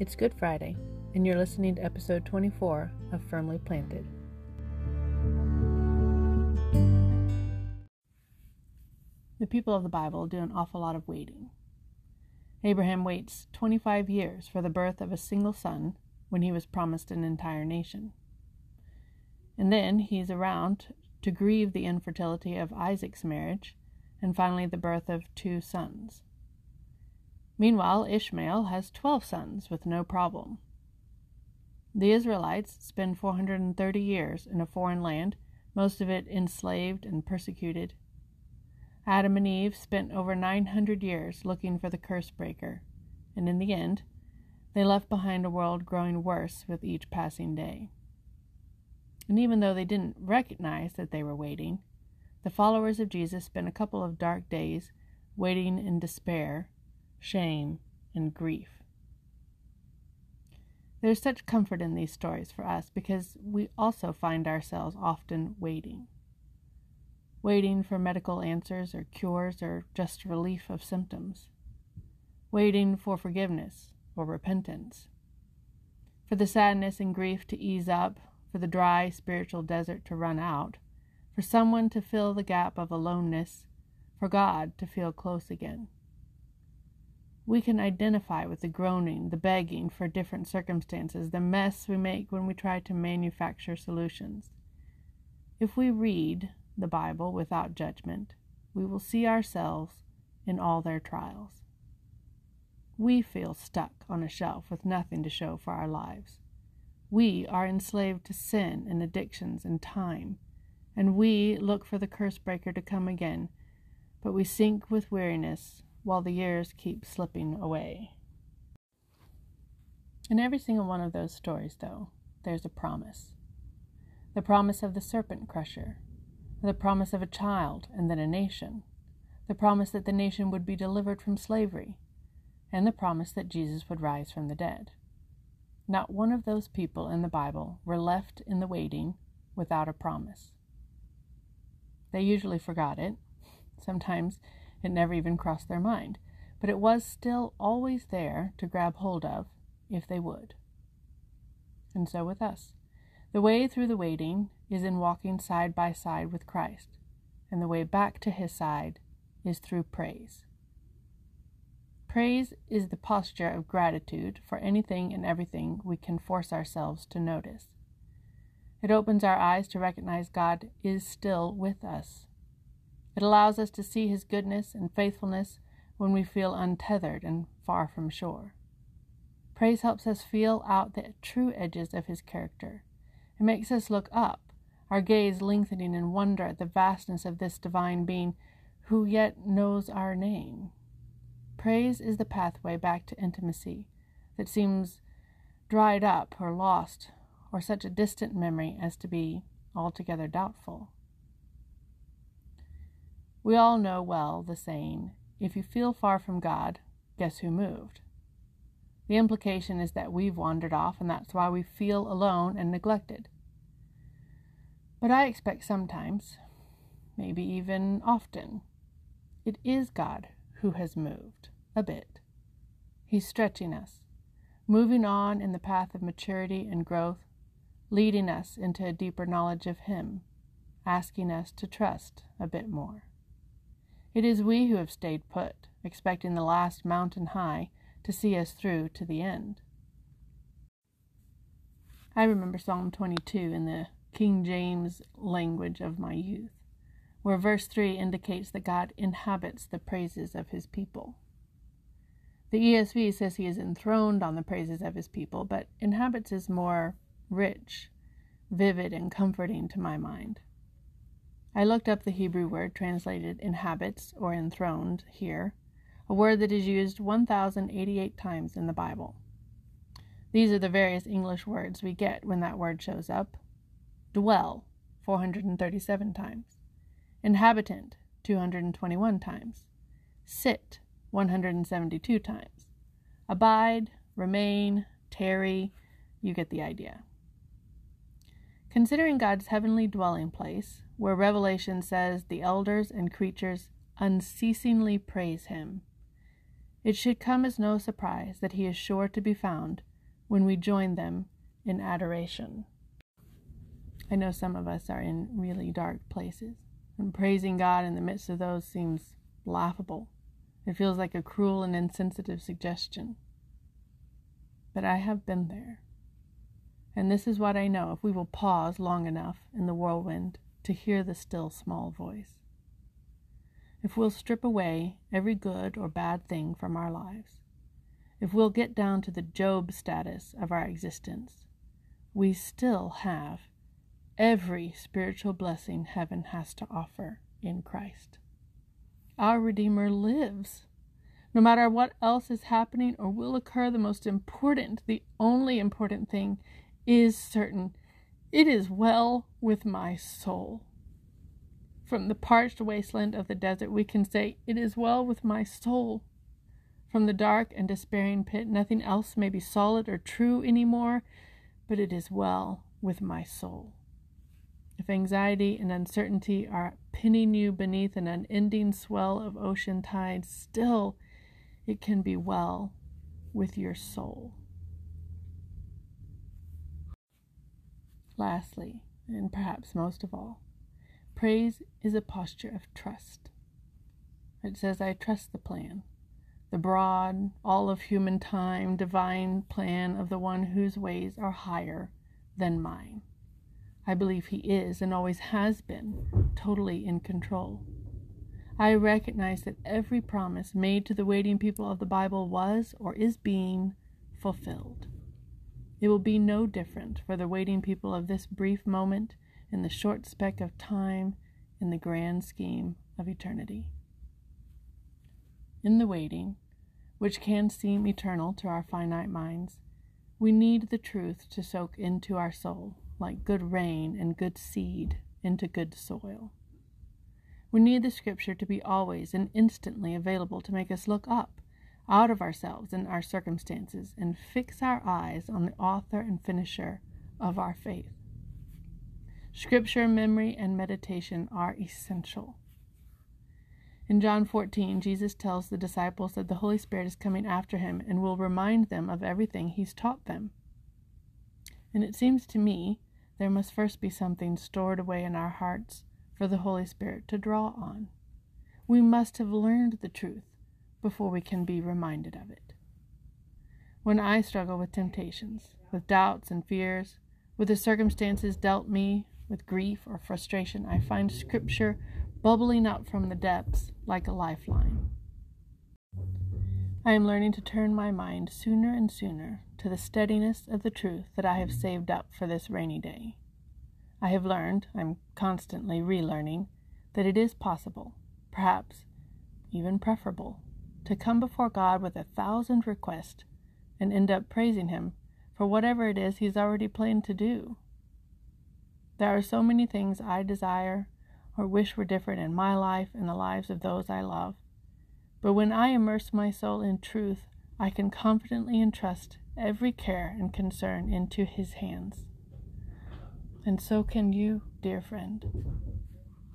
It's Good Friday, and you're listening to episode 24 of Firmly Planted. The people of the Bible do an awful lot of waiting. Abraham waits 25 years for the birth of a single son when he was promised an entire nation. And then he's around to grieve the infertility of Isaac's marriage and finally the birth of two sons. Meanwhile, Ishmael has 12 sons with no problem. The Israelites spend 430 years in a foreign land, most of it enslaved and persecuted. Adam and Eve spent over 900 years looking for the curse breaker, and in the end, they left behind a world growing worse with each passing day. And even though they didn't recognize that they were waiting, the followers of Jesus spent a couple of dark days waiting in despair, shame, and grief. There's such comfort in these stories for us because we also find ourselves often waiting. Waiting for medical answers or cures or just relief of symptoms. Waiting for forgiveness or repentance. For the sadness and grief to ease up, for the dry spiritual desert to run out, for someone to fill the gap of aloneness, for God to feel close again. We can identify with the groaning, the begging for different circumstances, the mess we make when we try to manufacture solutions. If we read the Bible without judgment, we will see ourselves in all their trials. We feel stuck on a shelf with nothing to show for our lives. We are enslaved to sin and addictions and time and we look for the curse breaker to come again, but we sink with weariness while the years keep slipping away. In every single one of those stories, though, there's a promise the promise of the serpent crusher, the promise of a child and then a nation, the promise that the nation would be delivered from slavery, and the promise that Jesus would rise from the dead. Not one of those people in the Bible were left in the waiting without a promise. They usually forgot it. Sometimes it never even crossed their mind, but it was still always there to grab hold of if they would. And so with us. The way through the waiting is in walking side by side with Christ, and the way back to his side is through praise. Praise is the posture of gratitude for anything and everything we can force ourselves to notice. It opens our eyes to recognize God is still with us. It allows us to see His goodness and faithfulness when we feel untethered and far from shore. Praise helps us feel out the true edges of His character. It makes us look up, our gaze lengthening in wonder at the vastness of this divine being who yet knows our name. Praise is the pathway back to intimacy that seems dried up or lost or such a distant memory as to be altogether doubtful. We all know well the saying, if you feel far from God, guess who moved? The implication is that we've wandered off, and that's why we feel alone and neglected. But I expect sometimes, maybe even often, it is God who has moved a bit. He's stretching us, moving on in the path of maturity and growth leading us into a deeper knowledge of Him, asking us to trust a bit more. It is we who have stayed put, expecting the last mountain high to see us through to the end. I remember Psalm 22 in the King James language of my youth, where verse 3 indicates that God inhabits the praises of his people. The ESV says he is enthroned on the praises of his people, but inhabits is more rich, vivid, and comforting to my mind. I looked up the Hebrew word translated inhabits or enthroned here, a word that is used 1,088 times in the Bible. These are the various English words we get when that word shows up. Dwell, 437 times, inhabitant, 221 times, sit, 172 times, abide, remain, tarry, you get the idea. Considering God's heavenly dwelling place, where Revelation says the elders and creatures unceasingly praise him, it should come as no surprise that he is sure to be found when we join them in adoration. I know some of us are in really dark places, and praising God in the midst of those seems laughable. It feels like a cruel and insensitive suggestion. But I have been there. And this is what I know if we will pause long enough in the whirlwind to hear the still small voice. If we'll strip away every good or bad thing from our lives, if we'll get down to the Job status of our existence, we still have every spiritual blessing heaven has to offer in Christ. Our Redeemer lives. No matter what else is happening or will occur, the most important, the only important thing is certain. It is well with my soul. From the parched wasteland of the desert, we can say, It is well with my soul. From the dark and despairing pit, nothing else may be solid or true any more, but it is well with my soul. If anxiety and uncertainty are pinning you beneath an unending swell of ocean tides, still it can be well with your soul. Lastly, and perhaps most of all, Praise is a posture of trust. It says, I trust the plan, the broad, all of human time, divine plan of the one whose ways are higher than mine. I believe he is and always has been totally in control. I recognize that every promise made to the waiting people of the Bible was or is being fulfilled. It will be no different for the waiting people of this brief moment in the short speck of time in the grand scheme of eternity. In the waiting, which can seem eternal to our finite minds, we need the truth to soak into our soul like good rain and good seed into good soil. We need the scripture to be always and instantly available to make us look up out of ourselves and our circumstances and fix our eyes on the author and finisher of our faith. Scripture, memory, and meditation are essential. In John 14, Jesus tells the disciples that the Holy Spirit is coming after him and will remind them of everything he's taught them. And it seems to me there must first be something stored away in our hearts for the Holy Spirit to draw on. We must have learned the truth before we can be reminded of it. When I struggle with temptations, with doubts and fears, with the circumstances dealt me with grief or frustration, I find Scripture bubbling up from the depths like a lifeline. I am learning to turn my mind sooner and sooner to the steadiness of the truth that I have saved up for this rainy day. I have learned, I'm constantly relearning, that it is possible, perhaps even preferable, to come before God with a thousand requests and end up praising Him for whatever it is He's already planned to do. There are so many things I desire or wish were different in my life and the lives of those I love. But when I immerse my soul in truth, I can confidently entrust every care and concern into His hands. And so can you, dear friend.